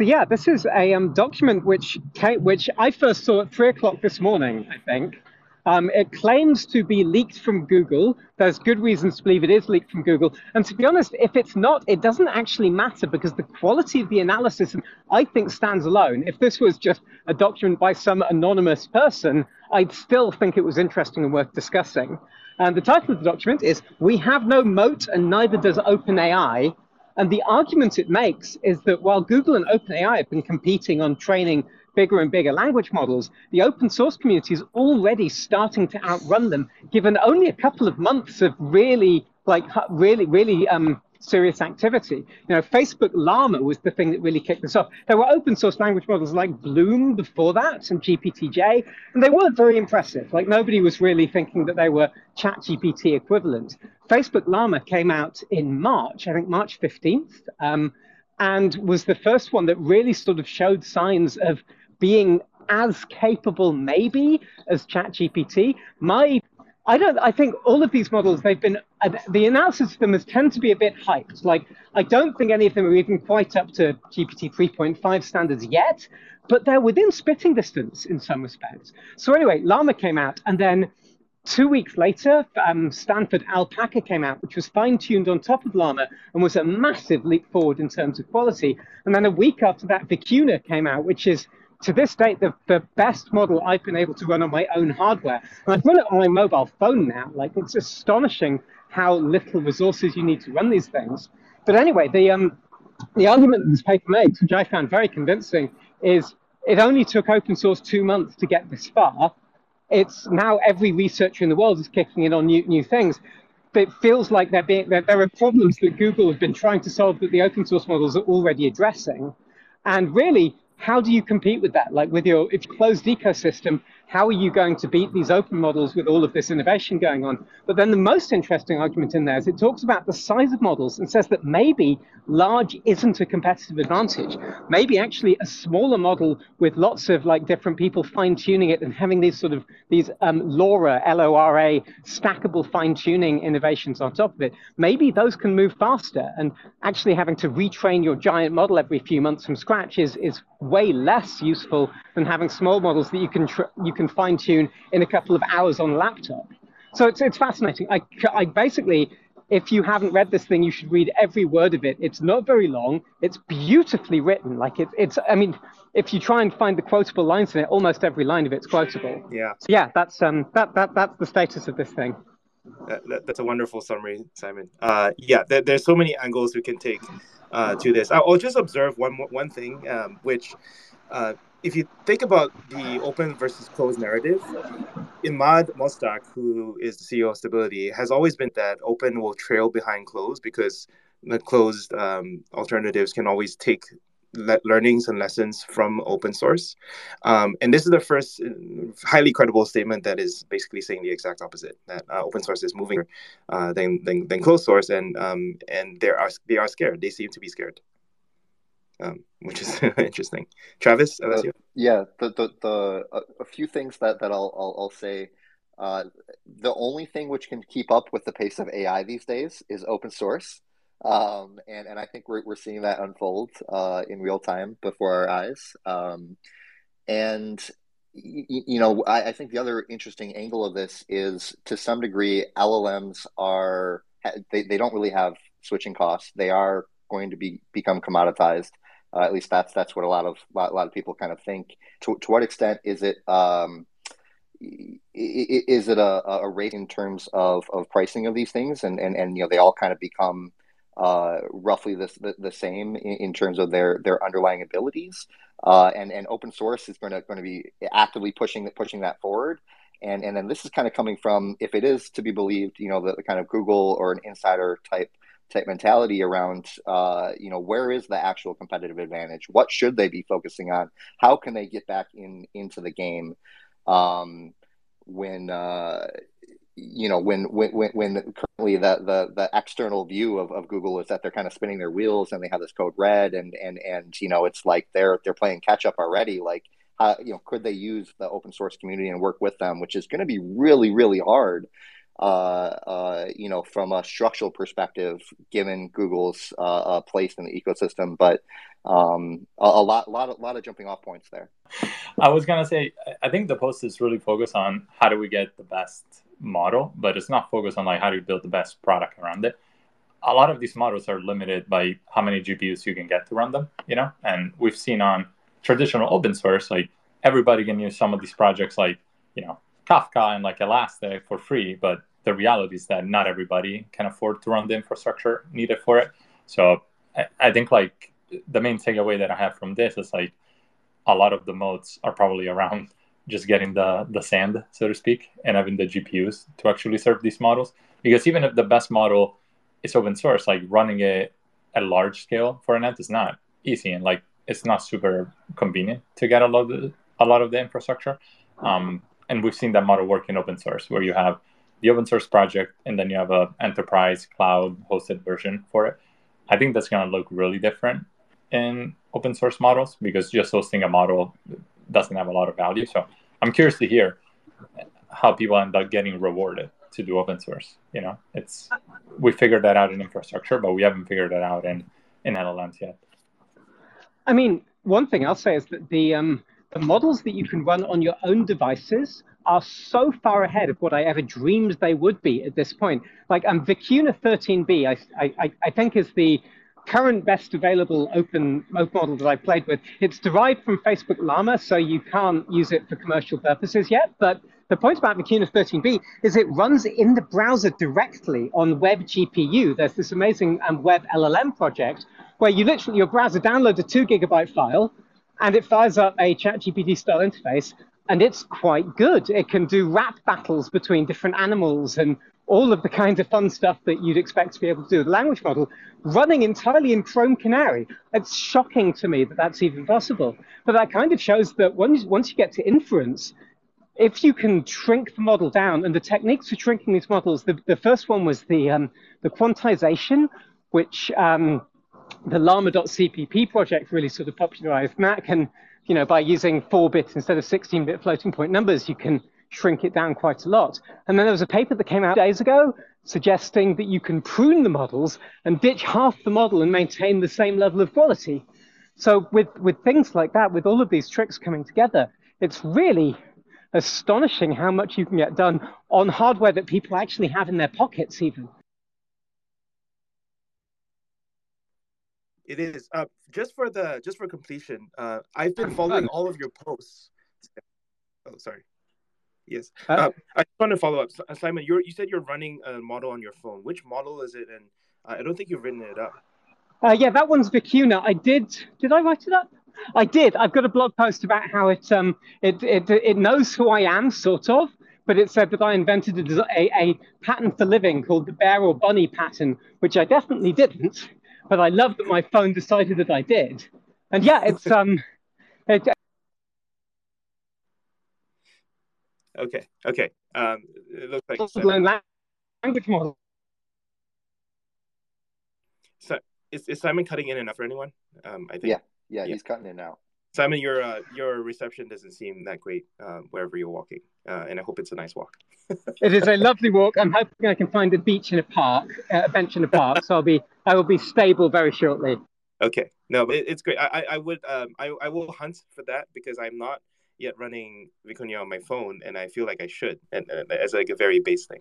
So yeah, this is a um, document which which I first saw at three o'clock this morning, I think. Um, it claims to be leaked from Google. There's good reasons to believe it is leaked from Google. And to be honest, if it's not, it doesn't actually matter because the quality of the analysis, I think, stands alone. If this was just a document by some anonymous person, I'd still think it was interesting and worth discussing. And the title of the document is We Have No Moat and Neither Does OpenAI. And the argument it makes is that while Google and OpenAI have been competing on training bigger and bigger language models, the open source community is already starting to outrun them, given only a couple of months of really, like, really, really um, serious activity. You know, Facebook Llama was the thing that really kicked this off. There were open source language models like Bloom before that and GPTJ, and they weren't very impressive. Like nobody was really thinking that they were ChatGPT equivalent. Facebook Llama came out in March, I think March 15th, um, and was the first one that really sort of showed signs of being as capable, maybe, as ChatGPT. My I don't. I think all of these models, they've been uh, the analysis of them has tend to be a bit hyped. Like I don't think any of them are even quite up to GPT 3.5 standards yet, but they're within spitting distance in some respects. So anyway, Llama came out, and then two weeks later, um, Stanford Alpaca came out, which was fine-tuned on top of Llama and was a massive leap forward in terms of quality. And then a week after that, Vicuna came out, which is to this date, the, the best model I've been able to run on my own hardware. And I've run it on my mobile phone now. Like, it's astonishing how little resources you need to run these things. But anyway, the, um, the argument this paper makes, which I found very convincing, is it only took open source two months to get this far. It's now every researcher in the world is kicking in on new, new things. But it feels like there, being, there, there are problems that Google has been trying to solve that the open source models are already addressing. And really, how do you compete with that? Like with your if closed ecosystem, how are you going to beat these open models with all of this innovation going on? But then the most interesting argument in there is it talks about the size of models and says that maybe large isn't a competitive advantage. Maybe actually a smaller model with lots of like different people fine tuning it and having these sort of these um, LoRa, L-O-R-A, stackable fine tuning innovations on top of it. Maybe those can move faster and actually having to retrain your giant model every few months from scratch is, is way less useful than having small models that you can you can fine tune in a couple of hours on a laptop. So it's it's fascinating. I, I basically, if you haven't read this thing, you should read every word of it. It's not very long. It's beautifully written. Like it, it's I mean, if you try and find the quotable lines in it, almost every line of it's quotable. Yeah. So yeah, that's um that that that's the status of this thing. That, that, that's a wonderful summary, Simon. Uh, yeah, there, there's so many angles we can take uh, to this. I'll just observe one one thing, um, which, uh, if you think about the open versus closed narrative, Emad Mostaque, who is the CEO of Stability, has always been that open will trail behind closed because the closed um, alternatives can always take le- learnings and lessons from open source. Um, and this is the first uh, highly credible statement that is basically saying the exact opposite that uh, open source is moving uh, than, than, than closed source, and um, and they are they are scared. They seem to be scared. Um, which is interesting. Travis, uh, yeah, the the, the a, a, few things that that I'll I'll, I'll say. Uh, the only thing which can keep up with the pace of AI these days is open source. Um, and, and I think we're, we're seeing that unfold uh, in real time before our eyes. Um, and, you, you know, I, I think the other interesting angle of this is to some degree, LLMs are, they, they don't really have switching costs. They are going to be become commoditized. Uh, at least that's that's what a lot of a lot of people kind of think. To, to what extent is it um, is it a, a rate in terms of, of pricing of these things and, and, and you know they all kind of become uh, roughly the, the, the same in, in, terms of their their underlying abilities. Uh, and and open source is going to going to be actively pushing pushing that forward. And and then this is kind of coming from if it is to be believed, you know, the, the kind of Google or an insider type type mentality around uh, you know where is the actual competitive advantage? What should they be focusing on? How can they get back in into the game um, when uh, you know when when when currently the the, the external view of, of Google is that they're kind of spinning their wheels and they have this code red and and and you know it's like they're they're playing catch up already. Like uh, you know could they use the open source community and work with them which is going to be really really hard you know, from a structural perspective, given Google's uh, uh place in the ecosystem. But um, a, a, lot, lot, lot of jumping off points there. I was gonna say, I think the post is really focused on how do we get the best model, but it's not focused on like how do you build the best product around it. A lot of these models are limited by how many GPUs you can get to run them, you know. And we've seen on traditional open source, like everybody can use some of these projects, like you know Kafka and like Elastic for free, but the reality is that not everybody can afford to run the infrastructure needed for it. So I, I think like the main takeaway that I have from this is like a lot of the modes are probably around just getting the the sand, so to speak, and having the GPUs to actually serve these models. Because even if the best model is open source, like running it at large scale for an ant is not easy, and like it's not super convenient to get a lot of the, a lot of the infrastructure. Um, and we've seen that model work in open source, where you have the open source project, and then you have a enterprise cloud hosted version for it. I think that's going to look really different in open source models because just hosting a model doesn't have a lot of value. So I'm curious to hear how people end up getting rewarded to do open source. You know, it's we figured that out in infrastructure, but we haven't figured it out in in LLMs yet. I mean, one thing I'll say is that the um, the models that you can run on your own devices are so far ahead of what I ever dreamed they would be at this point. Like um, Vicuna 13b, I, I, I think is the current best available open, model that I've played with. It's derived from Facebook Llama, so you can't use it for commercial purposes yet. But the point about Vicuna 13b is it runs in the browser directly on Web GPU. There's this amazing um, Web LLM project where you literally, your browser downloads a two gigabyte file and it fires up a ChatGPT style interface and it's quite good. It can do rap battles between different animals and all of the kinds of fun stuff that you'd expect to be able to do with a language model running entirely in Chrome Canary. It's shocking to me that that's even possible. But that kind of shows that once, once you get to inference, if you can shrink the model down, and the techniques for shrinking these models, the, the first one was the, um, the quantization, which um, the llama.cpp project really sort of popularized. Mac. And you know, by using 4 bit instead of 16 bit floating point numbers, you can shrink it down quite a lot. And then there was a paper that came out days ago suggesting that you can prune the models and ditch half the model and maintain the same level of quality. So with, with things like that, with all of these tricks coming together, it's really astonishing how much you can get done on hardware that people actually have in their pockets even. It is. Uh, just for the just for completion, uh, I've been following all of your posts. Oh, sorry. Yes. Uh, uh, I just want to follow up, Simon. You you said you're running a model on your phone. Which model is it? And I don't think you've written it up. Uh, yeah, that one's Vicuna. I did. Did I write it up? I did. I've got a blog post about how it um it it it knows who I am, sort of. But it said that I invented a, a, a pattern for living called the bear or bunny pattern, which I definitely didn't but I love that my phone decided that I did. And yeah, it's um. It, okay. Okay. Um, it looks like language model. So is, is Simon cutting in enough for anyone? Um, I think. Yeah. Yeah, yeah. he's cutting in now. Simon, your uh, your reception doesn't seem that great uh, wherever you're walking, uh, and I hope it's a nice walk. it is a lovely walk. I'm hoping I can find a beach in a park, uh, a bench in a park. so I'll be I will be stable very shortly. Okay, no, it, it's great. I I would um I I will hunt for that because I'm not yet running Vicuna on my phone, and I feel like I should, and, and as like a very base thing.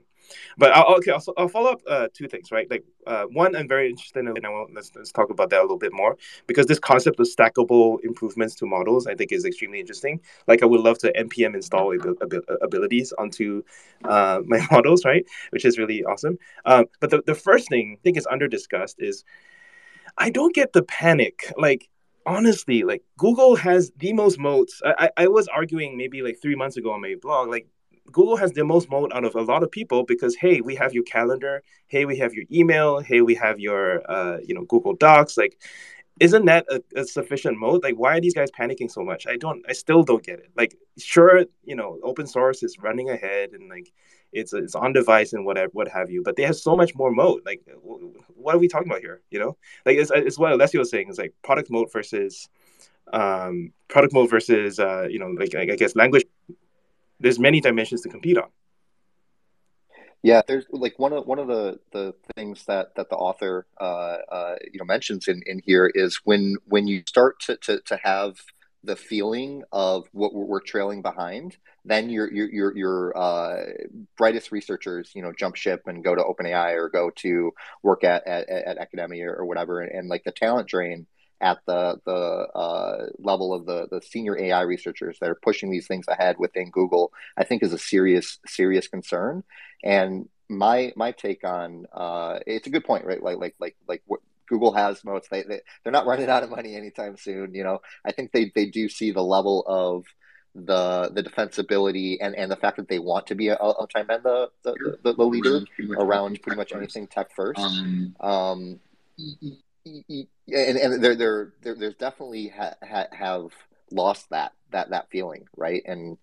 But I'll, okay, I'll, I'll follow up uh, two things, right? Like uh, one, I'm very interested in, and I want, let's let's talk about that a little bit more because this concept of stackable improvements to models, I think, is extremely interesting. Like I would love to npm install ab- ab- abilities onto uh, my models, right? Which is really awesome. Um, but the the first thing I think is under discussed is. I don't get the panic. Like honestly, like Google has the most moats. I, I was arguing maybe like three months ago on my blog, like Google has the most moat out of a lot of people because hey, we have your calendar, hey, we have your email, hey, we have your uh, you know Google Docs. Like, isn't that a, a sufficient moat? Like, why are these guys panicking so much? I don't, I still don't get it. Like, sure, you know, open source is running ahead and like it's it's on device and whatever what have you but they have so much more mode like what are we talking about here you know? Like it's, it's what Alessio was saying is like product mode versus um product mode versus uh you know like, like i guess language. There's many dimensions to compete on. Yeah, there's like one of one of the the things that that the author uh, uh, you know mentions in in here is when when you start to to, to have the feeling of what we're trailing behind, then your your your your uh, brightest researchers, you know, jump ship and go to OpenAI or go to work at at, at academia or, whatever, and, and, like the talent drain at the the uh, level of the the senior AI researchers that are pushing these things ahead within Google, I think is a serious serious concern. And my my take on uh, it's a good point, right? Like like like like what Google has moats. They, they they're not running out of money anytime soon. You know, I think they they do see the level of the the defensibility and, and the fact that they want to be a, a time and the, the, the, the leader around pretty much anything tech first. Um, um, and and they're, they're, they're there's definitely ha, ha, have lost that that that feeling, right? And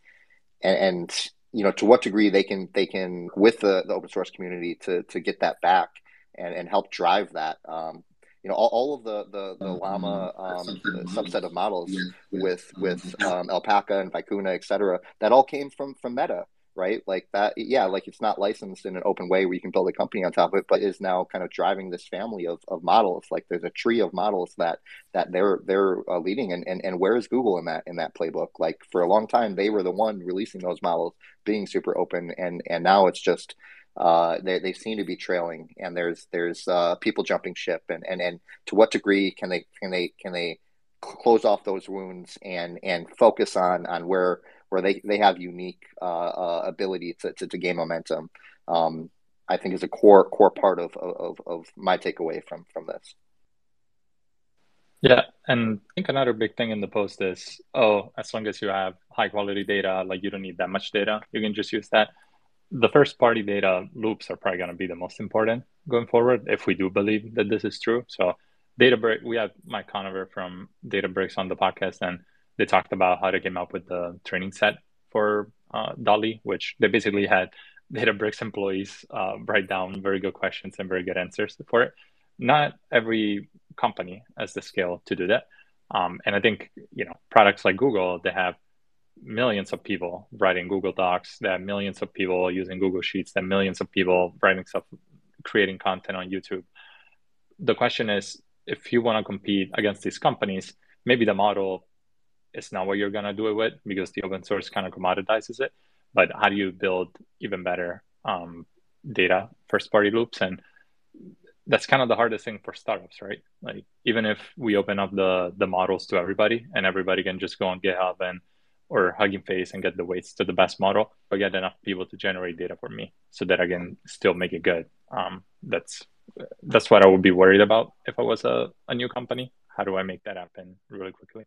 and, and you know to what degree they can they can with the, the open source community to to get that back and, and help drive that um, you know all, all of the the, the llama um, subset of models with with um, alpaca and vicuna et cetera that all came from from meta right? Like that, yeah, like it's not licensed in an open way where you can build a company on top of it, but is now kind of driving this family of, of models. Like there's a tree of models that that they're they're uh, leading, and, and and where is Google in that in that playbook? Like for a long time, they were the one releasing those models, being super open, and and now it's just. Uh, they, they seem to be trailing, and there's there's uh, people jumping ship, and, and and to what degree can they can they can they close off those wounds and and focus on on where where they, they have unique uh, uh, ability to, to, to, gain momentum. Um, I think is a core core part of, of, of my takeaway from from this. Yeah, and I think another big thing in the post is oh, as long as you have high quality data, like you don't need that much data, you can just use that. The first party data loops are probably going to be the most important going forward if we do believe that this is true. So, Databricks, we have Mike Conover from Databricks on the podcast, and they talked about how they came up with the training set for uh, Dolly, which they basically had Databricks employees uh, write down very good questions and very good answers for it. Not every company has the scale to do that. Um, and I think, you know, products like Google, they have millions of people writing Google Docs, they have millions of people using Google Sheets, they have millions of people writing stuff, creating content on YouTube. The question is, if you want to compete against these companies, maybe the model is not what you're going to do it with because the open source kind of commoditizes it. But how do you build even better um, data first party loops? And that's kind of the hardest thing for startups, right? Like even if we open up the the models to everybody and everybody can just go on GitHub and or Hugging Face and get the weights to the best model, I get enough people to generate data for me so that I can still make it good. Um, that's that's what I would be worried about if I was a, a new company. How do I make that happen really quickly?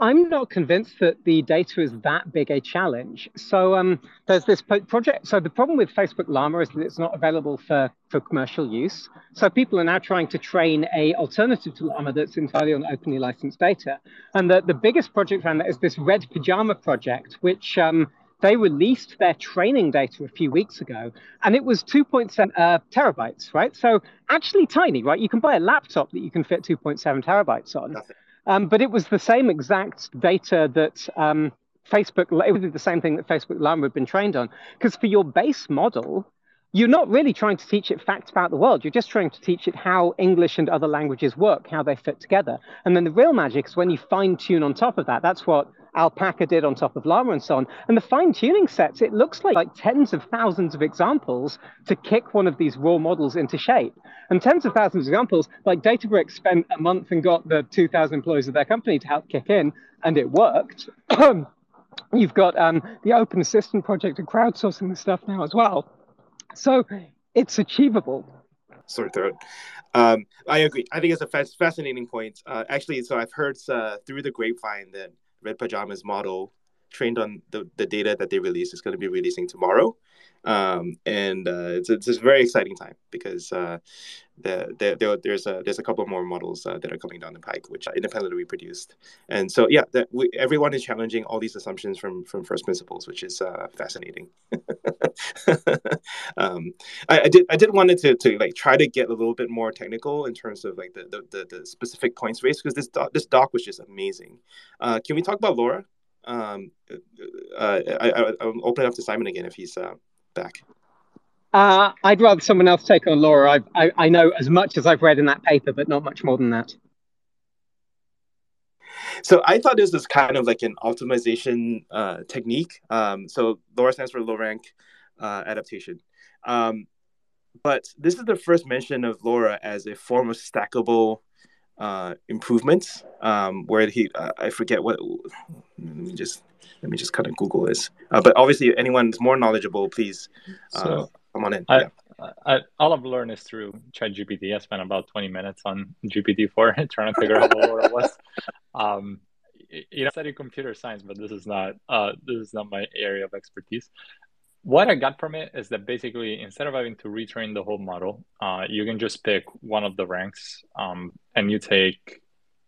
I'm not convinced that the data is that big a challenge. So um, there's this project. So the problem with Facebook Llama is that it's not available for, for commercial use. So people are now trying to train a alternative to Llama that's entirely on openly licensed data. And the, the biggest project around that is this Red Pajama project, which um, they released their training data a few weeks ago, and it was 2.7 uh, terabytes, right? So actually tiny, right? You can buy a laptop that you can fit 2.7 terabytes on. Nothing. Um, but it was the same exact data that um, Facebook, it was the same thing that Facebook Llama had been trained on. Because for your base model, you're not really trying to teach it facts about the world. You're just trying to teach it how English and other languages work, how they fit together. And then the real magic is when you fine tune on top of that. That's what Alpaca did on top of Llama and so on. And the fine tuning sets, it looks like, like tens of thousands of examples to kick one of these raw models into shape. And tens of thousands of examples, like Databricks spent a month and got the 2,000 employees of their company to help kick in, and it worked. You've got um, the Open Assistant project and crowdsourcing the stuff now as well. So it's achievable. Sorry, throat. Um, I agree. I think it's a fascinating point. Uh, actually, so I've heard uh, through the grapevine that Red Pajamas model trained on the, the data that they released is going to be releasing tomorrow. Um, and uh, it's, it's a very exciting time because uh, the, the, the, there's a there's a couple more models uh, that are coming down the pike, which are independently produced. And so, yeah, that we, everyone is challenging all these assumptions from from first principles, which is uh, fascinating. um, I, I, did I did wanted to, to like try to get a little bit more technical in terms of like the the, the, specific points raised because this doc, this doc was just amazing. Uh, can we talk about LoRA? Um, uh, I, I, will open it up to Simon again if he's back. Uh, I'd rather someone else take on LoRA. I, I, I know as much as I've read in that paper, but not much more than that. So I thought this was kind of like an optimization uh, technique. Um, so LoRA stands for low rank uh, adaptation. Um, but this is the first mention of LoRA as a form of stackable uh, improvements, um, where he uh, I forget what. Let me just let me just kind of Google this. Uh, but obviously, anyone is more knowledgeable, please uh, so come on in. I, yeah. I, all I've learned is through ChatGPT. I spent about 20 minutes on GPT-4 trying to figure out what it was. Um, you know, I study computer science, but this is not uh, this is not my area of expertise what I got from it is that basically instead of having to retrain the whole model, uh, you can just pick one of the ranks um, and you take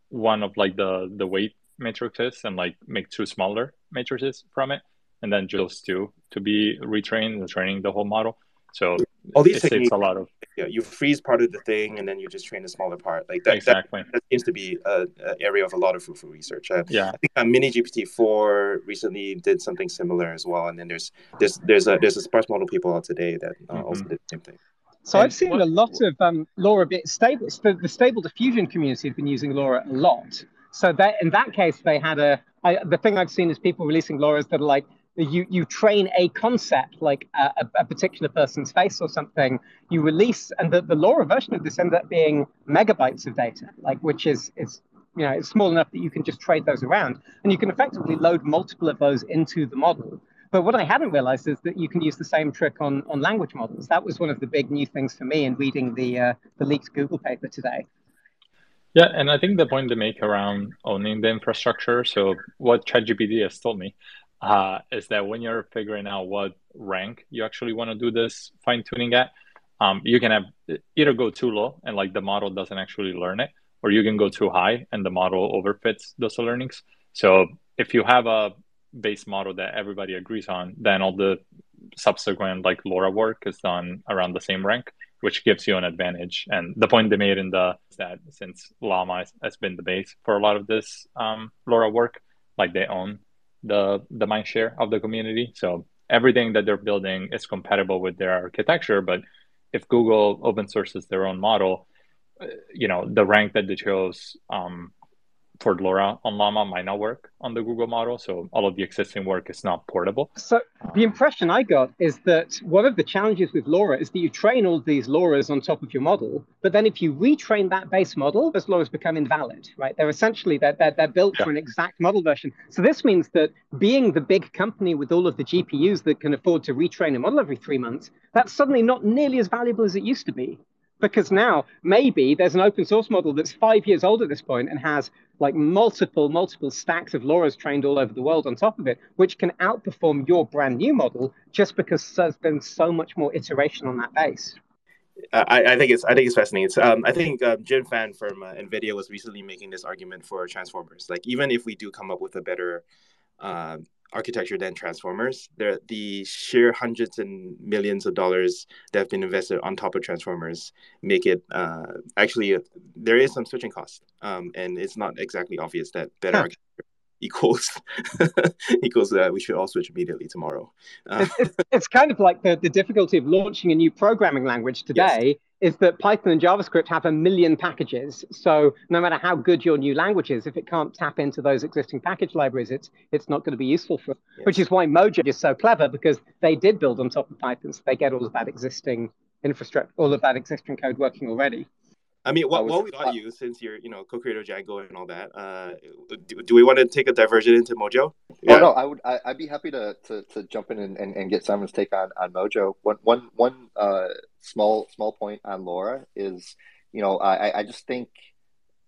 one of like the the weight matrices and like make two smaller matrices from it, and then just two to be retrained and training the whole model. So all these it techniques, a lot of yeah, you freeze part of the thing and then you just train a smaller part. Like that, exactly. that, that seems to be an area of a lot of fruitful research. Uh, yeah, I think uh, Mini GPT four recently did something similar as well. And then there's there's there's a there's a sparse model people out today that uh, mm-hmm. also did the same thing. So and I've seen what, a lot of um, LoRa bit stable. The, the stable diffusion community have been using LoRA a lot. So that in that case, they had a. I, the thing I've seen is people releasing LoRa's that are like you you train a concept like a, a, particular person's face or something you release and the, the LoRa version of this ends up being megabytes of data like which is is you know it's small enough that you can just trade those around and you can effectively load multiple of those into the model but what I hadn't realized is that you can use the same trick on, on language models. That was one of the big new things for me in reading the uh, the leaked Google paper today. Yeah, and I think the point to make around owning the infrastructure. So what ChatGPT has told me uh, is that when you're figuring out what rank you actually want to do this fine tuning at, um, you can have either go too low and like the model doesn't actually learn it, or you can go too high and the model overfits those learnings. So if you have a base model that everybody agrees on, then all the subsequent like LoRa work is done around the same rank, which gives you an advantage. And the point they made in the that since Llama has been the base for a lot of this um, LoRa work, like they own the the mind share of the community. So everything that they're building is compatible with their architecture. But if Google open sources their own model, uh, you know the rank that they chose um, for LoRa on Llama might not work on the Google model. So all of the existing work is not portable. So the impression I got is that one of the challenges with LoRa is that you train all these LoRa's on top of your model, but then if you retrain that base model, those LoRa's become invalid, right? They're essentially they're, they're, they're built yeah. for an exact model version. So this means that being the big company with all of the GPUs that can afford to retrain a model every three months, that's suddenly not nearly as valuable as it used to be because now maybe there's an open source model that's five years old at this point and has like multiple multiple stacks of LoRa's trained all over the world on top of it, which can outperform your brand new model just because there's been so much more iteration on that base. I, I think it's I think it's fascinating. It's, um, I think uh, Jim Fan from uh, Nvidia was recently making this argument for transformers. Like even if we do come up with a better uh, architecture than Transformers. The the sheer hundreds and millions of dollars that have been invested on top of Transformers make it uh, actually uh, there is some switching cost, um, and it's not exactly obvious that better huh. architecture equals equals that we should all switch immediately tomorrow. Uh, it's, it's, kind of like the, the difficulty of launching a new programming language today. Yes is that Python and JavaScript have a million packages. So no matter how good your new language is, if it can't tap into those existing package libraries, it's it's not going to be useful for. Yes. Which is why Mojo is so clever because they did build on top of Python, so they get all of that existing infrastructure, all of that existing code working already. I mean, what, what we got you since you're, you know, co-creator Django and all that. Uh, do, do we want to take a diversion into Mojo? Yeah. Oh no, I would. I, would be happy to, to, to jump in and, and, and, get Simon's take on, on Mojo. One one one uh, small small point on LoRA is, you know, I I just think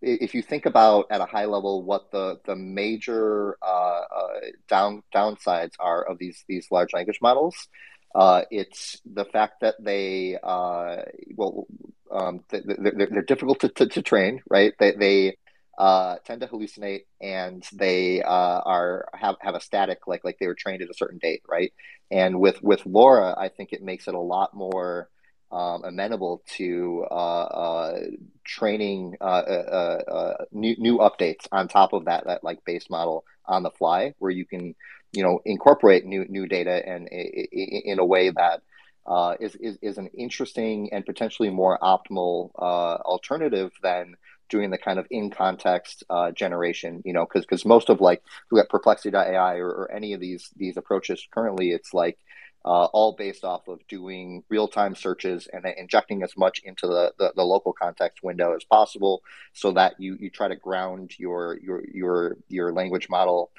if you think about at a high level what the the major uh, uh, down downsides are of these these large language models, uh, it's the fact that they uh, well um, they're, they're, difficult to, to, to, train, right? They, they uh, tend to hallucinate and they uh, are have, have a static like like they were trained at a certain date, right? And with with LoRa, I think it makes it a lot more um, amenable to uh, uh training uh, uh, new new updates on top of that that like base model on the fly, where you can you know incorporate new new data and in a way that uh, is, is, is an interesting and potentially more optimal uh, alternative than doing the kind of in context uh, generation, you know, because because most of like we got perplexity.ai or, or any of these these approaches currently, it's like uh, all based off of doing real time searches and injecting as much into the, the, the, local context window as possible so that you, you try to ground your, your, your, your language model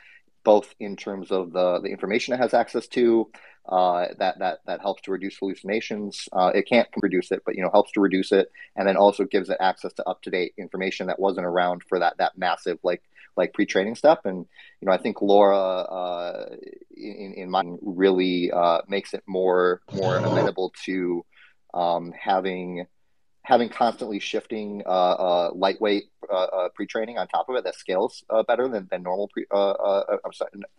both in terms of the, the information it has access to uh, that, that, that helps to reduce hallucinations. Uh, it can't reduce it, but you know helps to reduce it, and then also gives it access to up to date information that wasn't around for that that massive like like pre-training step. And you know I think LoRA uh, in in my really uh, makes it more more amenable to um, having having constantly shifting uh, uh, lightweight uh, uh pre-training on top of it that scales uh, better than, than normal pre uh,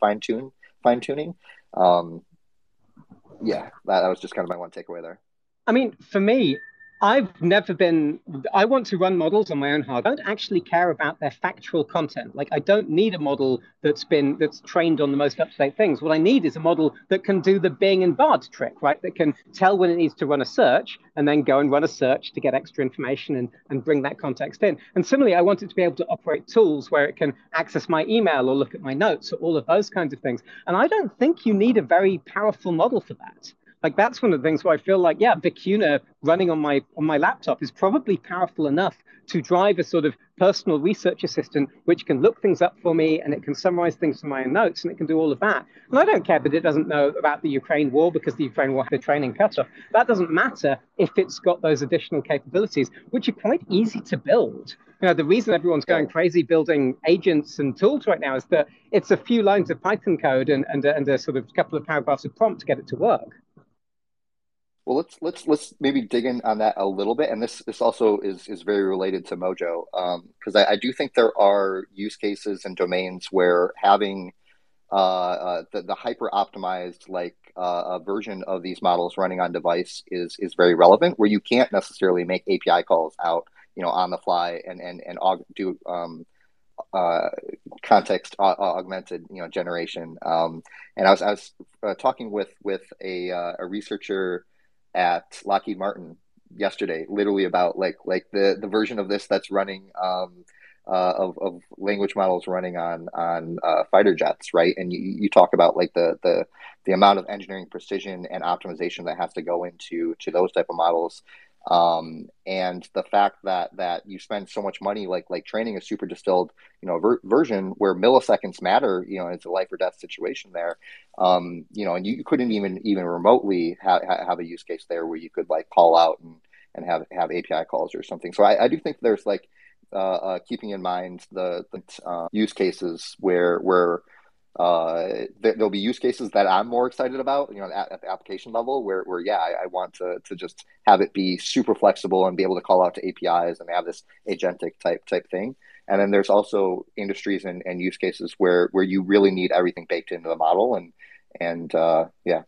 fine tune fine tuning. Um, yeah, that, that was just kind of my one takeaway there. I mean, for me, I've never been, I want to run models on my own hardware. I don't actually care about their factual content. Like I don't need a model that's been, that's trained on the most up-to-date things. What I need is a model that can do the Bing and Bard trick, right? That can tell when it needs to run a search and then go and run a search to get extra information and, and bring that context in. And similarly, I want it to be able to operate tools where it can access my email or look at my notes or all of those kinds of things. And I don't think you need a very powerful model for that. Like that's one of the things where I feel like, yeah, Vicuna running on my on my laptop is probably powerful enough to drive a sort of personal research assistant which can look things up for me and it can summarize things from my own notes and it can do all of that. And I don't care that it doesn't know about the Ukraine war because the Ukraine war had a training cutoff. That doesn't matter if it's got those additional capabilities, which are quite easy to build. You know, the reason everyone's going crazy building agents and tools right now is that it's a few lines of Python code and, and, and a sort of couple of paragraphs of prompt to get it to work. Well, let's let's let's maybe dig in on that a little bit, and this this also is is very related to Mojo, because um, I, I, do think there are use cases and domains where having uh, uh, the the hyper optimized like uh, version of these models running on device is is very relevant, where you can't necessarily make API calls out, you know, on the fly and and and aug- do um, uh, context uh, augmented you know generation. Um, and I was I was uh, talking with with a uh, a researcher at Lockheed Martin yesterday, literally about like like the the version of this that's running um, uh, of of language models running on on uh, fighter jets, right? And you, you talk about like the the the amount of engineering precision and optimization that has to go into to those type of models um, and the fact that that you spend so much money like like training a super distilled you know ver- version where milliseconds matter you know it's a life or death situation there. Um, you know and you, couldn't even even remotely ha- have a use case there where you could like call out and and have have API calls or something. So I, I do think there's like uh, uh, keeping in mind the, the uh, use cases where where uh, there, will be use cases that I'm more excited about, you know, at, at the application level where, where yeah, I, I, want to, to just have it be super flexible and be able to call out to APIs and have this agentic type type thing. And then there's also industries and, and use cases where, where you really need everything baked into the model. And, and uh, yeah.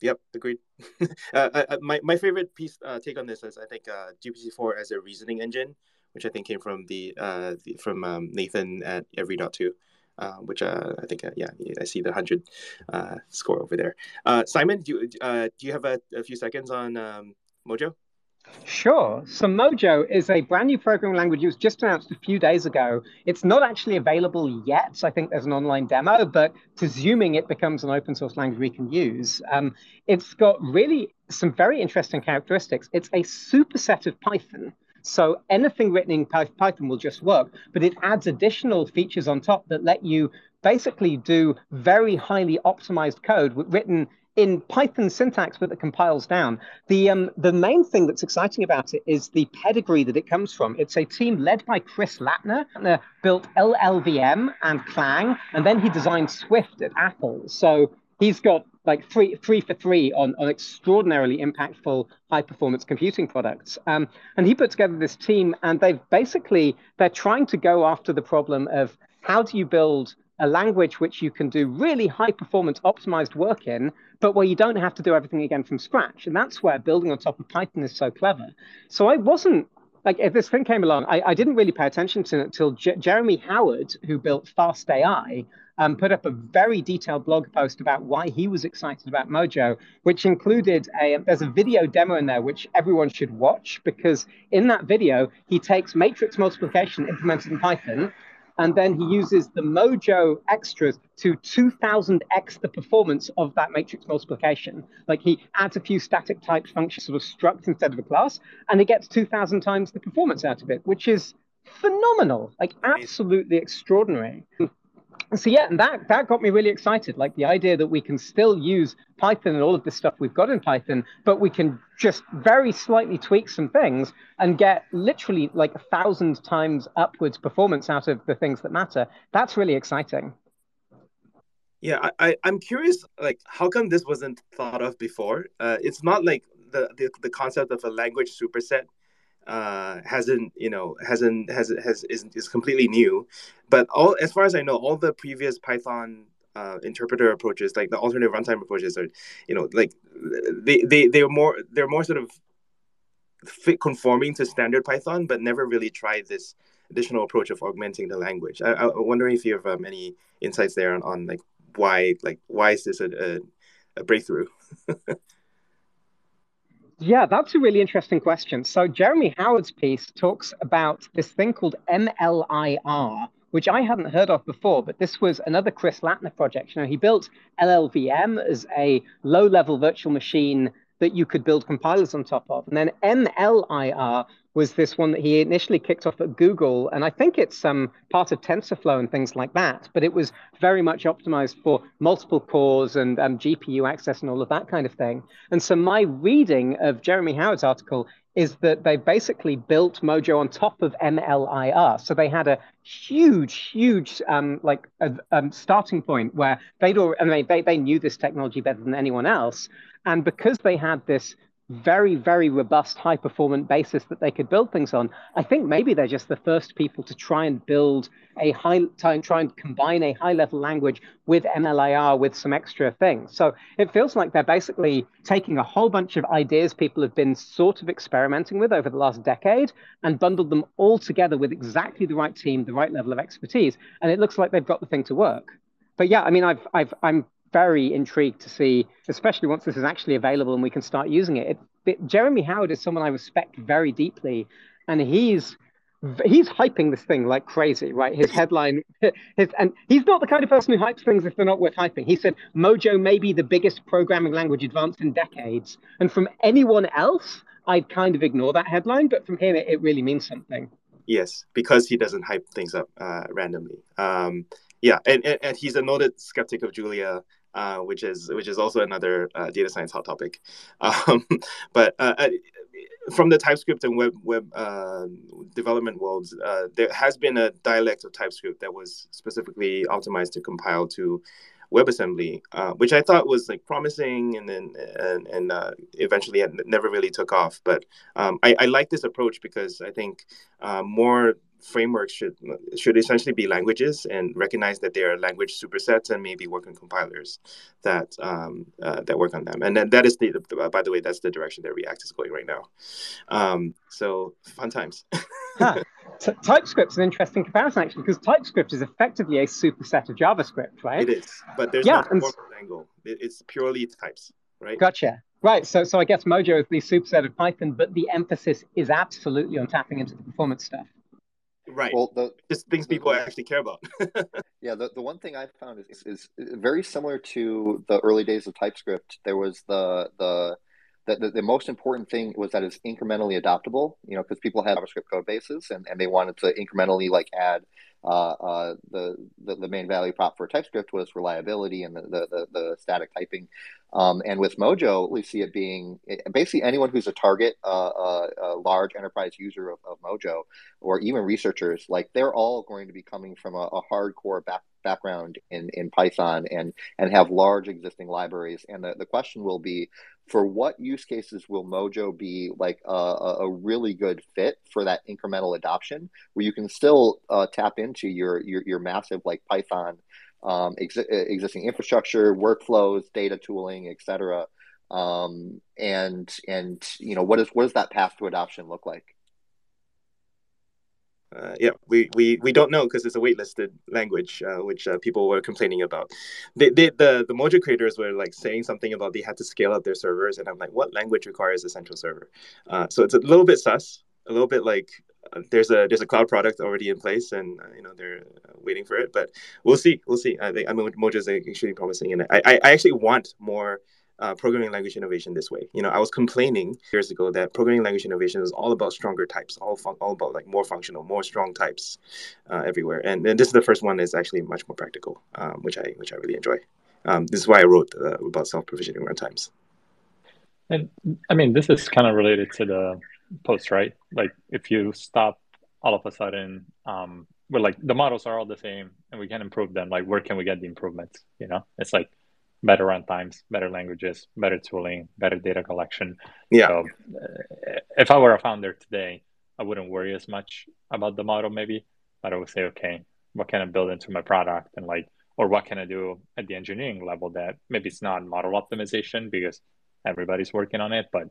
Yep, agreed. uh, my, my favorite piece uh, take on this is I think uh, GPT-4 as a reasoning engine, which I think came from the, uh, the from um, Nathan at Every.to uh, which uh, I think, uh, yeah, I see the 100 uh, score over there. Uh, Simon, do you, uh, do you have a, a, few seconds on um, Mojo? Sure. So Mojo is a brand new programming language. It was just announced a few days ago. It's not actually available yet. I think there's an online demo, but presuming it becomes an open source language we can use, um, it's got really some very interesting characteristics. It's a superset of Python. So anything written in Python will just work, but it adds additional features on top that let you basically do very highly optimized code written in Python syntax, but that compiles down. The um, the main thing that's exciting about it is the pedigree that it comes from. It's a team led by Chris Lattner. Lattner built LLVM and Clang, and then he designed Swift at Apple. So he's got like three three for three on, on extraordinarily impactful high performance computing products. Um, and he put together this team and they've basically they're trying to go after the problem of how do you build a language which you can do really high performance optimized work in but where you don't have to do everything again from scratch. And that's where building on top of python is so clever. So i wasn't like if this thing came along, I, I didn't really pay attention to it until J- Jeremy Howard, who built Fast AI, um, put up a very detailed blog post about why he was excited about Mojo, which included a there's a video demo in there which everyone should watch because in that video he takes matrix multiplication implemented in Python and then he uses the Mojo extras to 2000x the performance of that matrix multiplication. Like he adds a few static type functions, sort of struct instead of a class, and he gets 2000 times the performance out of it, which is phenomenal, like absolutely extraordinary so yeah, and that that got me really excited. Like the idea that we can still use Python and all of this stuff we've got in Python, but we can just very slightly tweak some things and get literally like a thousand times upwards performance out of the things that matter. That's really exciting. Yeah, I, I am curious, like how come this wasn't thought of before? Uh, it's not like the, the the concept of a language superset uh, hasn't you know hasn't has has is, is completely new. But all as far as i know all the previous python uh, interpreter approaches like the alternative runtime approaches are you know like they they they're more they're more sort of fit conforming to standard python but never really tried this additional approach of augmenting the language. I, i'm wondering if you have um, any insights there on, on like why like why is this a, a, a breakthrough Yeah, that's a really interesting question. So Jeremy Howard's piece talks about this thing called MLIR, which I hadn't heard of before, but this was another Chris Lattner project. You know, he built LLVM as a low-level virtual machine that you could build compilers on top of. And then MLIR was this one that he initially kicked off at Google, and I think it's um, part of TensorFlow and things like that. But it was very much optimized for multiple cores and um, GPU access and all of that kind of thing. And so my reading of Jeremy Howard's article is that they basically built Mojo on top of MLIR. So they had a huge, huge um, like a, um, starting point where they'd already, I mean, they, they knew this technology better than anyone else. And because they had this very, very robust, high performant basis that they could build things on. I think maybe they're just the first people to try and build a high, try and combine a high level language with MLIR with some extra things. So it feels like they're basically taking a whole bunch of ideas people have been sort of experimenting with over the last decade and bundled them all together with exactly the right team, the right level of expertise. And it looks like they've got the thing to work. But yeah, I mean, I've, I've, I'm very intrigued to see, especially once this is actually available and we can start using it. it, it Jeremy Howard is someone I respect very deeply, and he's he's hyping this thing like crazy, right? His headline, his and he's not the kind of person who hypes things if they're not worth hyping. He said Mojo may be the biggest programming language advanced in decades, and from anyone else, I'd kind of ignore that headline, but from him, it, it really means something. Yes, because he doesn't hype things up uh, randomly. Um, yeah, and, and, and he's a noted skeptic of Julia uh, which is which is also another uh, data science hot topic. Um, but uh, uh, from the TypeScript and web web uh, development worlds, uh, there has been a dialect of TypeScript that was specifically optimized to compile to WebAssembly, which I thought was like promising, and then and, and eventually it never really took off. But um, I, I like this approach because I think more frameworks should should essentially be languages and recognize that they are language supersets and maybe work on compilers that um, uh, that work on them. And then that is the, by the way that's the direction that React is going right now. Um, so fun times. huh. so TypeScript's an interesting comparison actually because TypeScript is effectively a superset of JavaScript, right? It is, but there's yeah, no angle. it's purely types, right? Gotcha. Right. So, so I guess Mojo is the superset of Python, but the emphasis is absolutely on tapping into the performance stuff. Right. Well, the, just things the, people the, actually care about. yeah. The, the one thing I found is, is very similar to the early days of TypeScript. There was the, the, the, the, most important thing was that it's incrementally adoptable, you know, because people had JavaScript code bases and, and they wanted to incrementally like add uh, uh, the, the, the main value prop for TypeScript was reliability and the the, the, the static typing. Um, and with Mojo, we see it being basically anyone who's a target, uh, uh, a large enterprise user of, of, Mojo, or even researchers, like they're all going to be coming from a, a hardcore back, background in, in Python and and have large existing libraries. And the, the question will be, for what use cases will Mojo be like a, a really good fit for that incremental adoption, where you can still uh, tap into your, your your massive like Python um, ex- existing infrastructure, workflows, data tooling, etc. Um, and and you know what is what does that path to adoption look like? Uh, yeah, we, we, we don't know because it's a waitlisted language, uh, which uh, people were complaining about. They, they, the the Mojo creators were like saying something about they had to scale up their servers, and I'm like, what language requires a central server? Uh, so it's a little bit sus, a little bit like uh, there's a there's a cloud product already in place, and uh, you know they're waiting for it. But we'll see, we'll see. I think I mean Mojo is extremely promising, and I, I actually want more uh, programming language innovation this way. You know, I was complaining years ago that programming language innovation is all about stronger types, all fun- all about like more functional, more strong types uh, everywhere. And, and this is the first one that's actually much more practical, um, which I which I really enjoy. Um, this is why I wrote uh, about self provisioning runtimes. And I mean, this is kind of related to the post, right? Like, if you stop all of a sudden, um, we're like the models are all the same, and we can improve them. Like, where can we get the improvements? You know, it's like better runtimes, better languages, better tooling, better data collection. Yeah. So, uh, if I were a founder today, I wouldn't worry as much about the model, maybe, but I would say, okay, what can I build into my product, and like, or what can I do at the engineering level that maybe it's not model optimization because everybody's working on it, but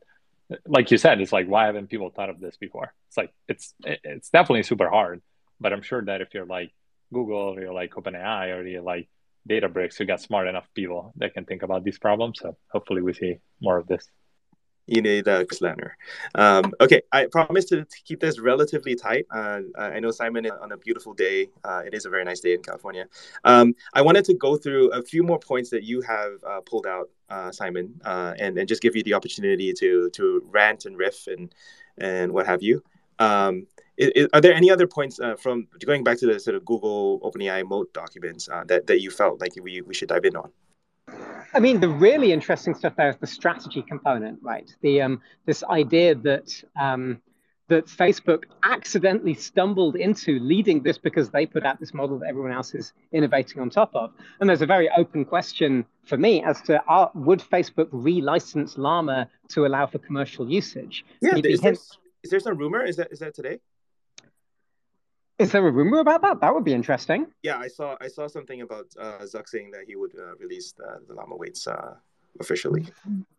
like you said, it's like why haven't people thought of this before? It's like it's it's definitely super hard, but I'm sure that if you're like Google or you're like OpenAI or you're like Databricks, you got smart enough people that can think about these problems. So hopefully we see more of this. You need a Chris Lattner. Um, okay, I promise to, to, keep this relatively tight. Uh, I know Simon on a beautiful day. Uh, it is a very nice day in California. Um, I wanted to go through a few more points that you have uh, pulled out, uh, Simon, uh, and and just give you the opportunity to to rant and riff and and what have you. Um, are there any other points uh, from going back to the sort of Google OpenAI moat documents uh, that, that you felt like we, we should dive in on? I mean, the really interesting stuff there is the strategy component, right? The um, this idea that um, that Facebook accidentally stumbled into leading this because they put out this model that everyone else is innovating on top of. And there's a very open question for me as to are, would Facebook relicense Llama to allow for commercial usage? Yeah, is there, is there some rumor? Is that is that today? Is there a rumor about that? That would be interesting. Yeah, I saw I saw something about uh, Zuck saying that he would uh, release the, the Llama weights uh, officially.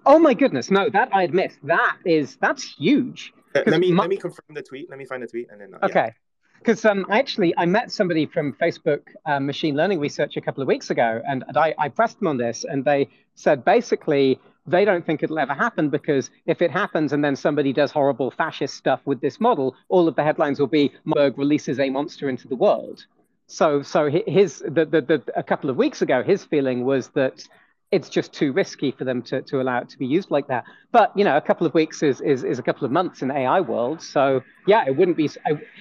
Oh my goodness! No, that I admit that is that's huge. Uh, let me my... let me confirm the tweet. Let me find the tweet and then. Uh, okay. Because um, actually, I met somebody from Facebook uh, machine learning research a couple of weeks ago, and, and I, I pressed them on this, and they said basically they don't think it'll ever happen because if it happens and then somebody does horrible fascist stuff with this model, all of the headlines will be Berg releases a monster into the world. So, so his the, the, the, a couple of weeks ago, his feeling was that it's just too risky for them to, to allow it to be used like that. But you know, a couple of weeks is is, is a couple of months in AI world. So yeah, it wouldn't be.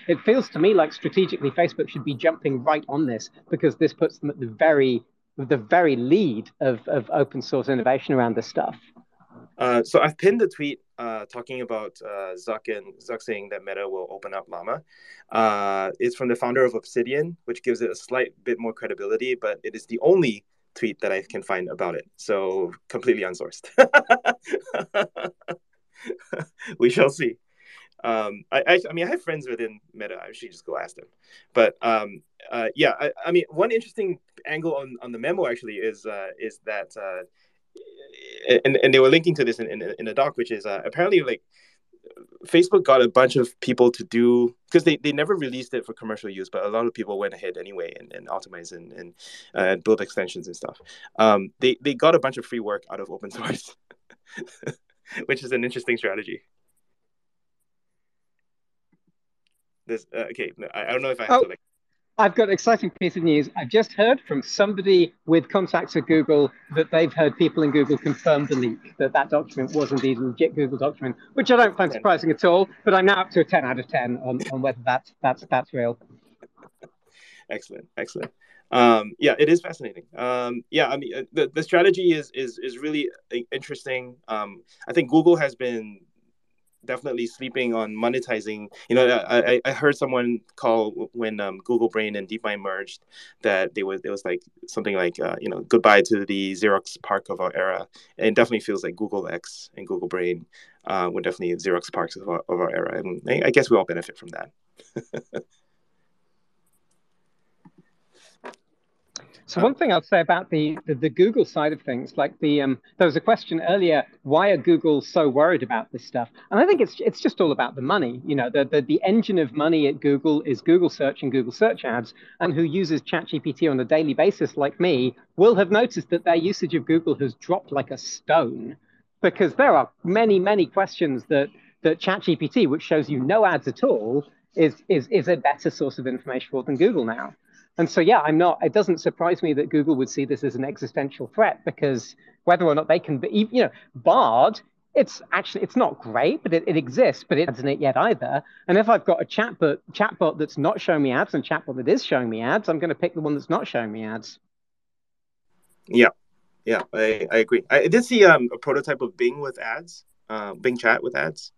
It feels to me like strategically, Facebook should be jumping right on this because this puts them at the very the very lead of, of open source innovation around this stuff. Uh, so I've pinned a tweet uh, talking about uh, Zuck and Zuck saying that Meta will open up Llama. Uh, it's from the founder of Obsidian, which gives it a slight bit more credibility, but it is the only tweet that I can find about it. So completely unsourced. we shall see. Um, I, I, I, mean, I have friends within Meta. I should just go ask them. But um, uh, yeah, I, I, mean, one interesting angle on, on the memo actually is uh, is that, uh, and and they were linking to this in in, in the doc, which is uh, apparently like Facebook got a bunch of people to do because they, they never released it for commercial use, but a lot of people went ahead anyway and, and optimized and, and uh, build extensions and stuff. Um, they they got a bunch of free work out of open source, which is an interesting strategy. This uh, okay I, I, don't know if i have oh, like I've got an exciting piece of news. I've just heard from somebody with contacts at Google that they've heard people in Google confirm the leak, that that document was indeed a legit Google document, which I don't find surprising at all. But I'm now up to a 10 out of 10 on, on whether that's, that's, that's real. excellent, excellent. Um, yeah, it is fascinating. Um, yeah, I mean, uh, the, the strategy is, is, is really uh, interesting. Um, I think Google has been definitely sleeping on monetizing. You know, I, I heard someone call when um, Google Brain and DeepMind merged that they was it was like something like uh, you know goodbye to the Xerox PARC of our era. And it definitely feels like Google X and Google Brain uh, were definitely Xerox PARCs of our, of our era, and I, I guess we all benefit from that. So one thing I'll say about the, the, the Google side of things, like the um, there was a question earlier, why are Google so worried about this stuff? And I think it's it's just all about the money. You know, the the, the engine of money at Google is Google search and Google search ads, and who uses ChatGPT on a daily basis, like me, will have noticed that their usage of Google has dropped like a stone, because there are many many questions that that ChatGPT, which shows you no ads at all, is is is a better source of information for than Google now. And so, yeah, I'm not. It doesn't surprise me that Google would see this as an existential threat because whether or not they can, be, you know, Bard, it's actually it's not great, but it, it exists, but it hasn't it yet either. And if I've got a chatbot chatbot that's not showing me ads and chatbot that is showing me ads, I'm going to pick the one that's not showing me ads. Yeah, yeah, I, I agree. I did see um, a prototype of Bing with ads, uh, Bing Chat with ads.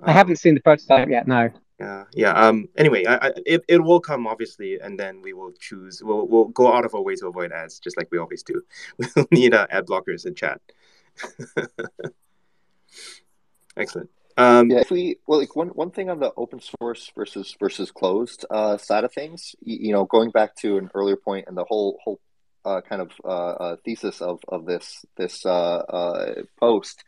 Um, I haven't seen the prototype yet. No yeah yeah um anyway I, I, it, it will come obviously and then we will choose we'll, we'll go out of our way to avoid ads just like we always do. We'll need uh, ad blockers in chat. Excellent. Um yeah if we well like one one thing on the open source versus versus closed uh side of things you, you know going back to an earlier point and the whole whole uh, kind of uh, uh, thesis of of this this uh, uh, post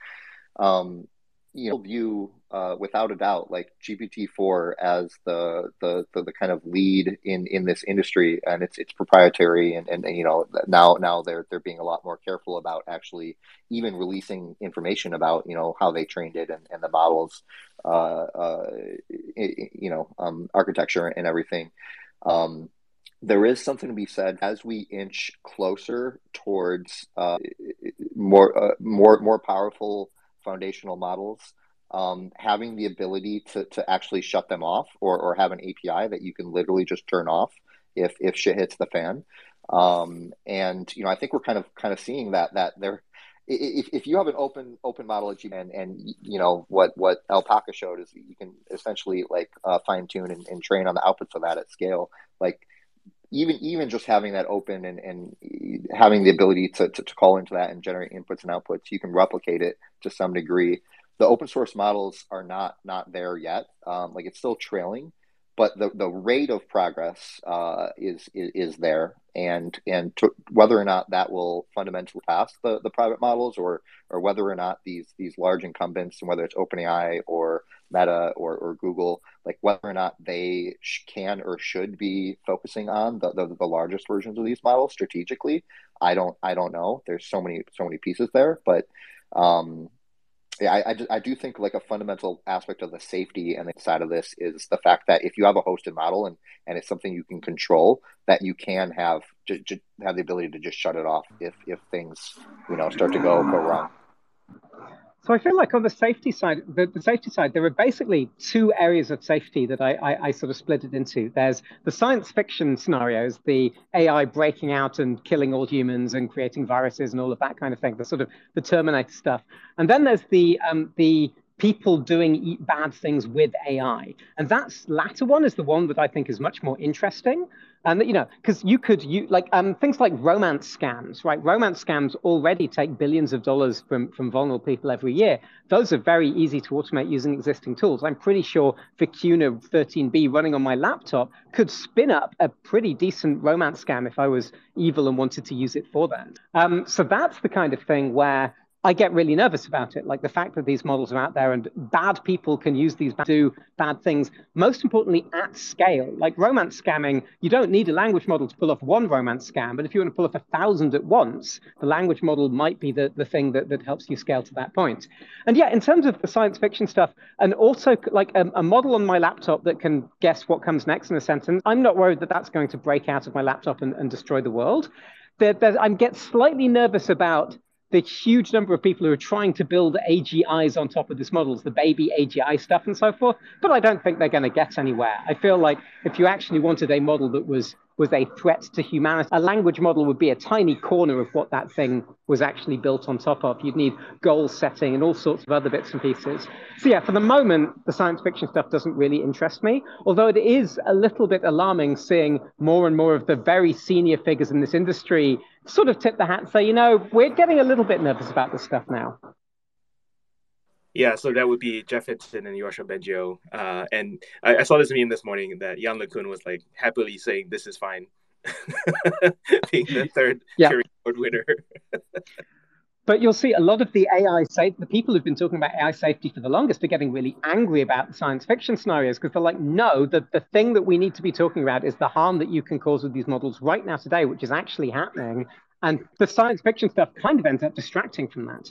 um you know view uh, without a doubt like GPT-4 as the, the, the the kind of lead in in this industry, and it's it's proprietary, and, and, and you know now now they're they're being a lot more careful about actually even releasing information about you know how they trained it and, and the models, uh, uh, you know um, architecture and everything. Um, there is something to be said as we inch closer towards uh, more uh, more more powerful foundational models um, having the ability to, to actually shut them off or, or have an API that you can literally just turn off if, if shit hits the fan. Um, and, you know, I think we're kind of, kind of seeing that, that there, if, if you have an open, open model and, and, you know, what, what Alpaca showed is you can essentially like uh, fine tune and, and train on the outputs of that at scale. Like even, even just having that open and, and having the ability to, to, to call into that and generate inputs and outputs, you can replicate it to some degree the open source models are not not there yet. Um, like it's still trailing, but the, the rate of progress uh, is, is, is there, and and to, whether or not that will fundamentally pass the, the private models, or or whether or not these these large incumbents, and whether it's OpenAI or Meta or, or Google, like whether or not they sh- can or should be focusing on the, the, the largest versions of these models strategically, I don't I don't know. There's so many so many pieces there, but um, yeah, I, I, I, do think like a fundamental aspect of the safety and the side of this is the fact that if you have a hosted model and, and it's something you can control, that you can have j- j- have the ability to just shut it off if, if things you know start to go go wrong. So I feel like on the safety side, the, the, safety side, there are basically two areas of safety that I, I, I, sort of split it into. There's the science fiction scenarios, the AI breaking out and killing all humans and creating viruses and all of that kind of thing, the sort of the Terminator stuff. And then there's the um, the people doing bad things with AI. And that latter one is the one that I think is much more interesting. And you know, because you could you like um, things like romance scams, right? Romance scams already take billions of dollars from from vulnerable people every year. Those are very easy to automate using existing tools. I'm pretty sure Vicuna 13B running on my laptop could spin up a pretty decent romance scam if I was evil and wanted to use it for that. Um, so that's the kind of thing where I get really nervous about it. Like the fact that these models are out there and bad people can use these to do bad things, most importantly, at scale. Like romance scamming, you don't need a language model to pull off one romance scam, but if you want to pull off a thousand at once, the language model might be the, the thing that, that helps you scale to that point. And yeah, in terms of the science fiction stuff, and also like a, a model on my laptop that can guess what comes next in a sentence, I'm not worried that that's going to break out of my laptop and, and destroy the world. There, I get slightly nervous about the huge number of people who are trying to build AGIs on top of this models, the baby AGI stuff and so forth. But I don't think they're going to get anywhere. I feel like if you actually wanted a model that was was a threat to humanity. A language model would be a tiny corner of what that thing was actually built on top of. You'd need goal setting and all sorts of other bits and pieces. So yeah, for the moment, the science fiction stuff doesn't really interest me, although it is a little bit alarming seeing more and more of the very senior figures in this industry sort of tip the hat and say, you know, we're getting a little bit nervous about this stuff now. Yeah, so that would be Geoff Hinton and Yoshua Bengio. Uh, and I, I, saw this meme this morning that Yann LeCun was like happily saying this is fine. being the third yeah. Award winner. But you'll see a lot of the AI safe, the people who've been talking about AI safety for the longest are getting really angry about the science fiction scenarios because they're like, no, the, the thing that we need to be talking about is the harm that you can cause with these models right now today, which is actually happening. And the science fiction stuff kind of ends up distracting from that.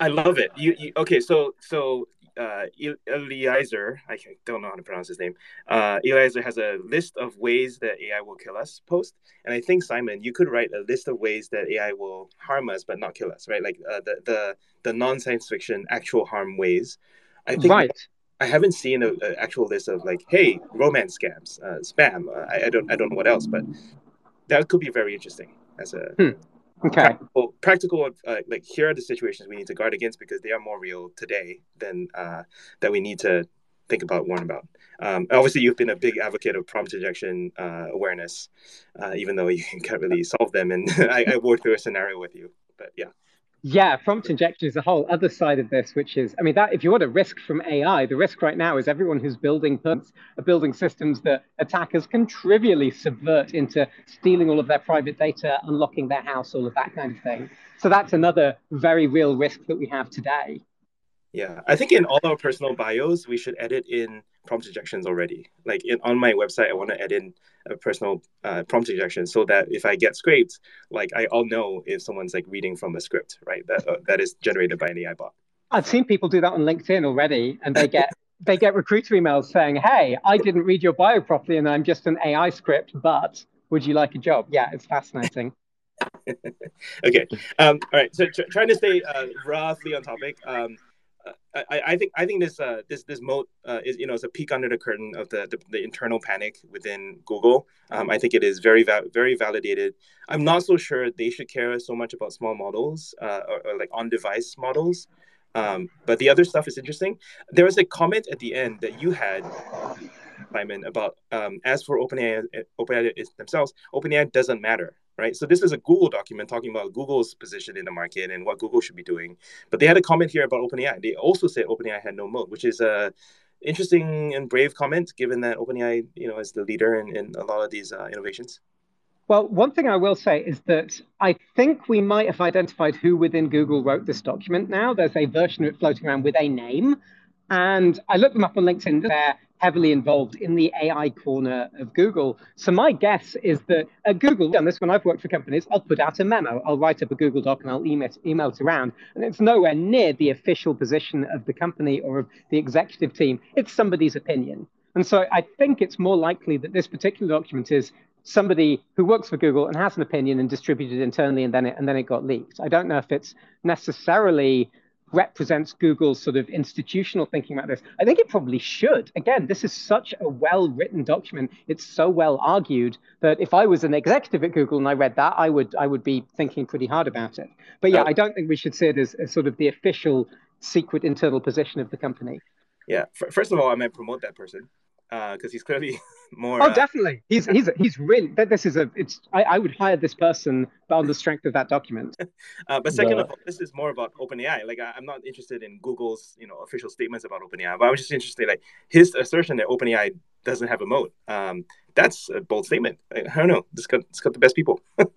I love it. You, you okay? So so uh, Eliezer, I don't know how to pronounce his name. Uh, Eliezer has a list of ways that AI will kill us post, and I think Simon, you could write a list of ways that AI will harm us but not kill us, right? Like uh, the the the non science fiction actual harm ways. I think right. I haven't seen an actual list of like, hey, romance scams, uh, spam. Uh, I, I, don't I don't know what else, but that could be very interesting as a. Hmm. Okay. Practical, practical uh, like here are the situations we need to guard against because they are more real today than uh, that we need to think about, warn about. Um, obviously, you've been a big advocate of prompt injection uh, awareness, uh, even though you can't really solve them. And I, I worked through a scenario with you, but yeah. Yeah, prompt injection is a whole other side of this, which is, I mean, that if you want a risk from AI, the risk right now is everyone who's building are uh, building systems that attackers can trivially subvert into stealing all of their private data, unlocking their house, all of that kind of thing. So that's another very real risk that we have today. Yeah, I think in all our personal bios, we should edit in prompt injections already. Like in, on my website, I want to add in a personal uh, prompt injection so that if I get scraped, like I, all know if someone's like reading from a script, right? That uh, that is generated by an AI bot. I've seen people do that on LinkedIn already, and they get they get recruiter emails saying, "Hey, I didn't read your bio properly, and I'm just an AI script, but would you like a job?" Yeah, it's fascinating. okay. Um, all right. So tr- trying to stay uh, roughly on topic. Um, I, I think I think this uh, this this moat uh, is you know it's a peek under the curtain of the the, the internal panic within Google. Um, I think it is very va- very validated. I'm not so sure they should care so much about small models uh, or, or, like on device models. Um, but the other stuff is interesting. There was a comment at the end that you had, Simon, about um, as for OpenAI, OpenAI themselves, OpenAI doesn't matter right? So this is a Google document talking about Google's position in the market and what Google should be doing. But they had a comment here about OpenAI. They also said OpenAI had no moat, which is a interesting and brave comment, given that OpenAI, you know, is the leader in, in a lot of these uh, innovations. Well, one thing I will say is that I think we might have identified who within Google wrote this document now. There's a version of it floating around with a name. And I looked them up on LinkedIn. They're heavily involved in the AI corner of Google. So my guess is that at Google, and this when I've worked for companies, I'll put out a memo, I'll write up a Google Doc and I'll email, email it around. And it's nowhere near the official position of the company or of the executive team. It's somebody's opinion. And so I think it's more likely that this particular document is somebody who works for Google and has an opinion and distributed internally and then it, and then it got leaked. I don't know if it's necessarily represents Google's sort of institutional thinking about this. I think it probably should. Again, this is such a well written document. It's so well argued that if I was an executive at Google and I read that, I would I would be thinking pretty hard about it. But yeah. I don't think we should see it as, as sort of the official secret internal position of the company. Yeah. First of all, I might promote that person because uh, he's clearly more. Oh, uh, definitely. He's he's he's really. This is a. It's. I, I would hire this person on the strength of that document. uh, but second of all, this is more about OpenAI. Like I, am not interested in Google's you know official statements about OpenAI, but I was just interested like his assertion that OpenAI doesn't have a moat. Um, that's a bold statement. I, I don't know. It's got it's got the best people.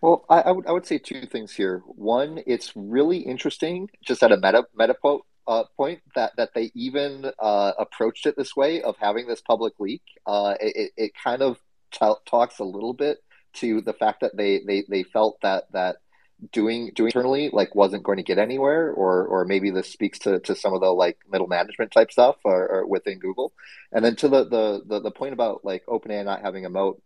Well, I, I, would I would say two things here. One, it's really interesting, just at a meta meta quote uh, point that that they even uh, approached it this way of having this public leak. Uh, it, it kind of t- talks a little bit to the fact that they they, they felt that that doing doing internally like wasn't going to get anywhere or or maybe this speaks to, to some of the like middle management type stuff or, or within google and then to the, the the the point about like openai not having a moat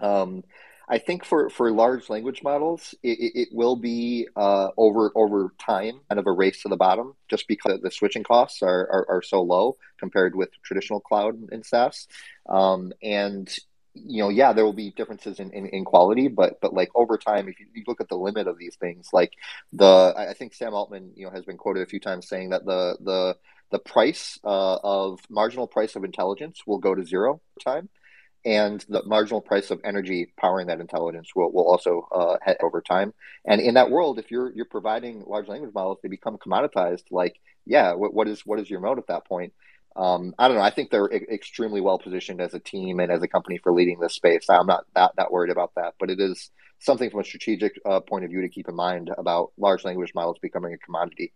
um I think for, for large language models, it, it will be uh, over over time kind of a race to the bottom, just because the switching costs are, are, are so low compared with traditional cloud and SaaS. Um, and you know, yeah, there will be differences in, in, in, quality, but but like over time, if you, you, look at the limit of these things, like the I think Sam Altman, you know, has been quoted a few times saying that the the the price uh, of marginal price of intelligence will go to zero time and the marginal price of energy powering that intelligence will, will also uh, head over time. And in that world, if you're you're providing large language models, they become commoditized. Like, yeah, what, what is what is your moat at that point? um, I don't know. I think they're e- extremely well positioned as a team and as a company for leading this space. I'm not that that worried about that, but it is something from a strategic uh, point of view to keep in mind about large language models becoming a commodity.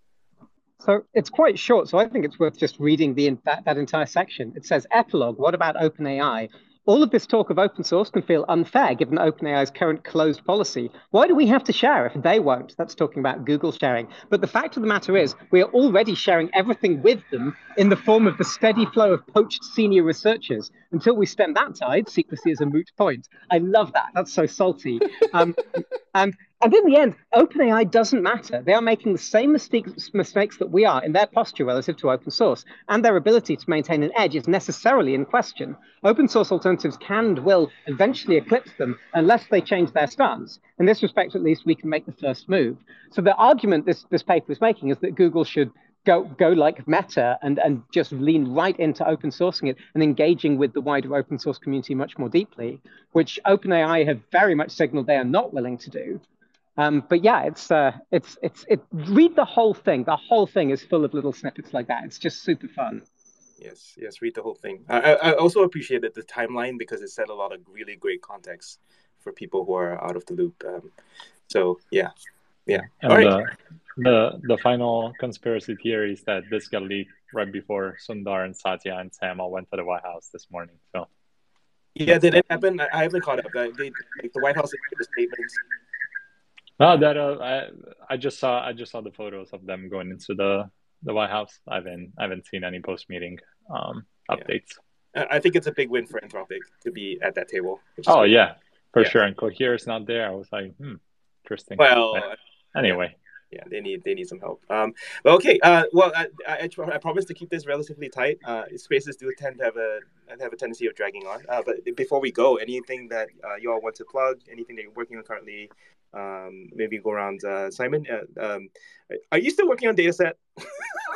So it's quite short, so I think it's worth just reading the that, that entire section. It says epilogue. What about OpenAI? All of this talk of open source can feel unfair given OpenAI's current closed policy. Why do we have to share if they won't? That's talking about Google sharing. But the fact of the matter is, we are already sharing everything with them in the form of the steady flow of poached senior researchers. Until we stem that tide, secrecy is a moot point. I love that. That's so salty. Um, and and in the end, OpenAI doesn't matter. They are making the same mistakes, mistakes that we are in their posture relative to open source, and their ability to maintain an edge is necessarily in question. Open source alternatives can and will eventually eclipse them unless they change their stance. In this respect, at least, we can make the first move. So the argument this, this paper is making is that Google should go go like Meta and and just lean right into open sourcing it and engaging with the wider open source community much more deeply, which OpenAI have very much signaled they are not willing to do. Um, but yeah, it's uh, it's it's it. Read the whole thing. The whole thing is full of little snippets like that. It's just super fun. Yes, yes. Read the whole thing. I I also appreciated the timeline because it set a lot of really great context for people who are out of the loop. Um, so yeah, yeah. And All right. The, the the final conspiracy theory is that this got leaked right before Sundar and Satya and Sam all went to the White House this morning. So. Yeah, did it happen? I haven't caught up. They, like, the White House issued statements no, that uh, I I just saw I just saw the photos of them going into the the White House. I haven't I haven't seen any post meeting um, updates. Yeah. I think it's a big win for Anthropic to be at that table. Oh yeah, for yeah. sure. And Cohere is not there. I was like, hmm, interesting. Well, anyway. Yeah, they need they need some help. Um, but okay. Uh, well, I, I, I promise to keep this relatively tight. Uh, spaces do tend to have a have a tendency of dragging on. Uh, but before we go, anything that uh, you all want to plug? Anything that you're working on currently? um, maybe go around. Uh, Simon, uh, um, are you still working on Datasette?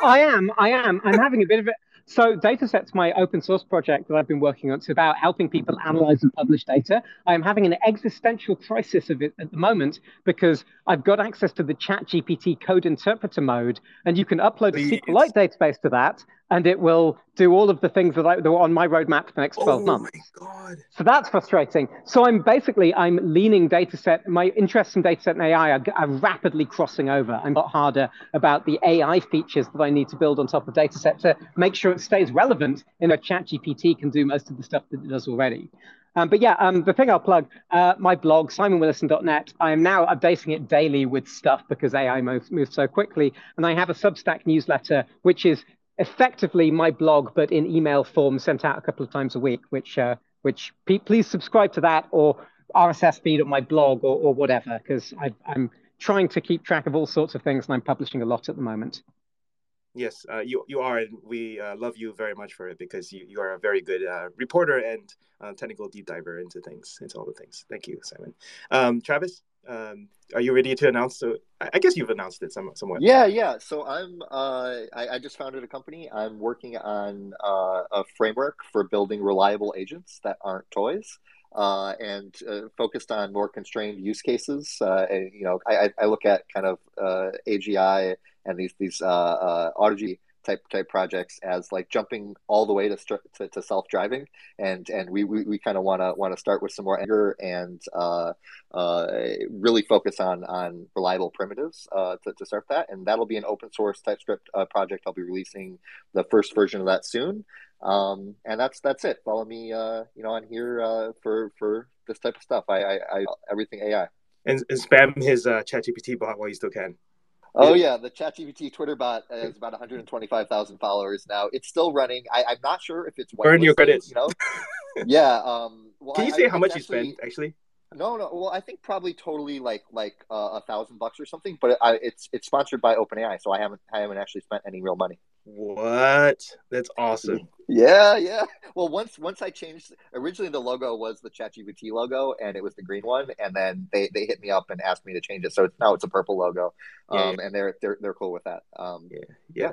I am. I am. I'm having a bit of it. So Datasette's my open source project that I've been working on. It's about helping people analyze and publish data. I'm having an existential crisis of it at the moment because I've got access to the Chat GPT code interpreter mode, and you can upload a SQLite database to that, and it will do all of the things that, I, that were on my roadmap for the next 12 oh months. My God. So that's frustrating. So I'm basically, I'm leaning Datasette, my interests in Datasette and AI are, are rapidly crossing over. I'm a lot harder about the AI features that I need to build on top of Datasette to make sure it stays relevant in a chat GPT can do most of the stuff that it does already. Um, but yeah, um, the thing I'll plug, uh, my blog, simonwillison.net, I am now updating it daily with stuff because AI moves, moves so quickly. And I have a Substack newsletter, which is effectively my blog, but in email form, sent out a couple of times a week. Which uh, which please subscribe to that or RSS feed on my blog or, or whatever, because I'm trying to keep track of all sorts of things, and I'm publishing a lot at the moment. Yes, uh, you you are, and we uh, love you very much for it because you, you are a very good uh, reporter and uh, technical deep diver into things, into all the things. Thank you, Simon. Um, Travis, um, are you ready to announce? So I guess you've announced it some, somewhat. Yeah, yeah. So I'm. Uh, I, I, just founded a company. I'm working on uh, a framework for building reliable agents that aren't toys. Uh, and uh, focused on more constrained use cases. Uh, and, you know, I, I look at kind of uh, AGI and these these uh, Auto type type projects as like jumping all the way to to, to self driving, and and we we, we kind of want to want to start with some more anger and uh, uh, really focus on on reliable primitives uh, to, to start that, and that'll be an open source TypeScript uh, project. I'll be releasing the first version of that soon, um, and that's that's it. Follow me, uh, you know, on here uh, for for this type of stuff. I, I, I everything AI. And, and spam his uh, ChatGPT bot while you still can. Oh yeah, the ChatGPT Twitter bot has about 125,000 followers now. It's still running. I, am not sure if it's burn your credits. You know? yeah. Um, well, Can you I, say I how much you spent actually? No, no. Well, I think probably totally like like uh, a thousand bucks or something. But I, it's it's sponsored by OpenAI, so I haven't I haven't actually spent any real money. What? That's awesome. Yeah, yeah. Well, once once I changed, originally the logo was the ChatGPT logo, and it was the green one, and then they, they hit me up and asked me to change it, so it's, now it's a purple logo, um, yeah, and they're they're they're cool with that. Um, yeah, yeah,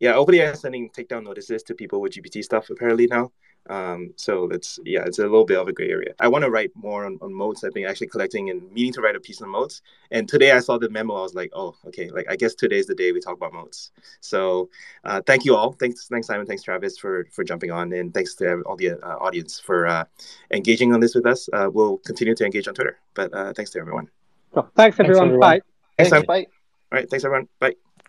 yeah. OpenAI is sending takedown notices to people with GPT stuff apparently now. Um, so it's yeah, it's a little bit of a gray area. I want to write more on, on moats. I've been actually collecting and meaning to write a piece on moats. And today I saw the memo. I was like, oh, okay. Like I guess today's the day we talk about moats. So uh, thank you all. Thanks, thanks Simon. Thanks Travis for for jumping on, and thanks to all the uh, audience for uh, engaging on this with us. Uh, we'll continue to engage on Twitter. But uh, thanks to everyone. Well, thanks everyone. everyone. Bye. Thanks, Thanks, Simon. bye. All right. Thanks everyone. Bye.